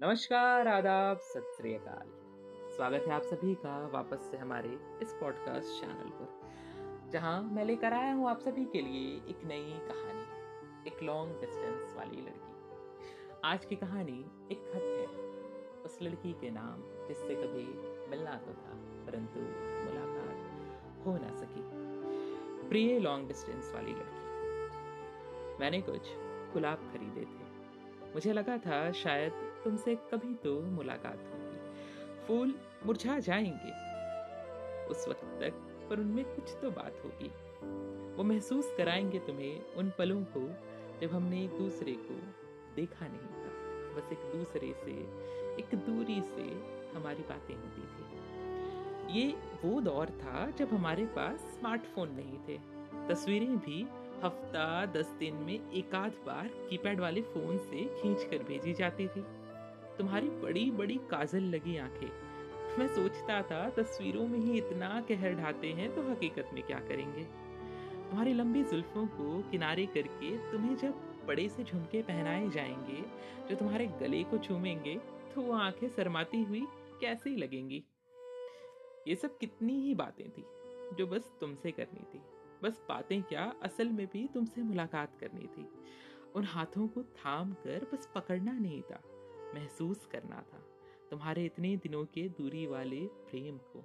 नमस्कार, आदाब सत स्वागत है आप सभी का वापस से हमारे इस पॉडकास्ट चैनल पर, जहाँ मैं लेकर आया हूँ आप सभी के लिए एक नई कहानी, एक लॉन्ग डिस्टेंस वाली लड़की। आज की कहानी एक खत है। उस लड़की के नाम जिससे कभी मिलना तो था, परंतु मुलाकात हो ना सकी। प्रिय लॉन्ग डिस्टेंस वाली लड़की, मैंने कुछ गुलाब खरीदे थे। मुझे लगा था शायद तुमसे कभी तो मुलाकात होगी। फूल मुरझा जाएँगे। उस वक्त तक पर उनमें कुछ तो बात होगी। वो महसूस कराएँगे तुम्हें उन पलों को जब हमने एक दूसरे को देखा नहीं था। बस एक दूसरे से, एक दूरी से हमारी बातें होती थी। ये वो दौर था जब हमारे पास स्मार्टफ़ोन नहीं थे। तस्वीरें भी हफ़्ता, दस दिन में एक आध बार कीपैड वाले फ़ोन से खींच कर भेजी जाती थी। तुम्हारी बड़ी बड़ी काजल लगी आँखें। मैं सोचता था, तस्वीरों में ही इतना कहर ढाते हैं तो हकीकत में क्या करेंगे? तुम्हारी लंबी जुल्फों को किनारे करके तुम्हें जब बड़े से झुमके पहनाए जाएँगे, जो तुम्हारे गले को चूमेंगे तो वो आँखें शरमाती हुई कैसे लगेंगी? ये सब कितनी ही बातें थी, जो बस तुमसे करनी थी। बस बातें क्या असल में भी तुमसे मुलाकात करनी थी। उन हाथों को थाम कर बस पकड़ना नहीं था। महसूस करना था, तुम्हारे इतने दिनों के दूरी वाले प्रेम को।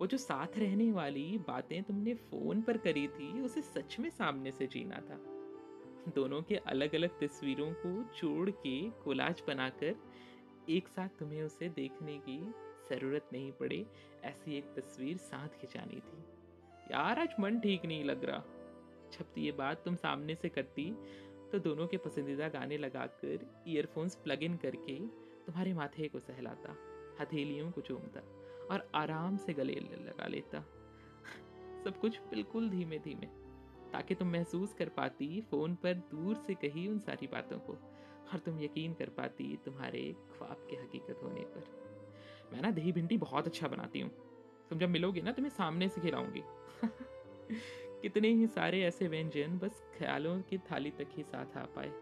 वो जो साथ रहने वाली बातें तुमने फ़ोन पर करी थी, उसे सच में सामने से जीना था। दोनों के अलग अलग तस्वीरों को जोड़ के कोलाज बनाकर एक साथ तुम्हें उसे देखने की ज़रूरत नहीं पड़े, ऐसी एक तस्वीर साथ खिंचानी थी। यार, आज मन ठीक नहीं लग रहा। जब ये बात तुम सामने से करती तो दोनों के पसंदीदा गाने लगाकर ईयरफोन्स प्लग इन करके तुम्हारे माथे को सहलाता, हथेलियों को चूमता और आराम से गले लगा लेता। सब कुछ बिल्कुल धीमे धीमे ताकि तुम महसूस कर पाती फ़ोन पर दूर से कही उन सारी बातों को और तुम यकीन कर पाती तुम्हारे ख्वाब के हकीकत होने पर। मैं ना दही भिंडी बहुत अच्छा बनाती हूँ। तुम जब मिलोगे ना तुम्हें सामने से खिलाऊँगी। कितने ही सारे ऐसे व्यंजन बस ख्यालों की थाली तक ही साथ आ पाए।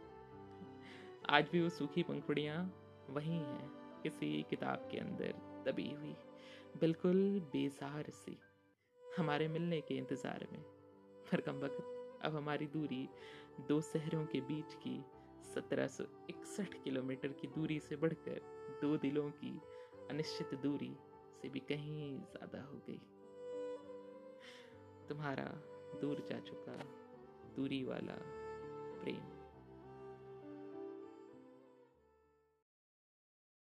आज भी वो सूखी पंखुड़ियाँ वही हैं, किसी किताब के अंदर दबी हुई। बिल्कुल बेजार सी, हमारे मिलने के इंतज़ार में। पर कम वक्त अब हमारी दूरी दो शहरों के बीच की, सत्रह सौ इकसठ किलोमीटर की दूरी से बढ़कर दो दिलों की अनिश्चित दूरी से भी कहीं ज़्यादा हो गई। तुम्हारा दूर जा चुका दूरी वाला प्रेम।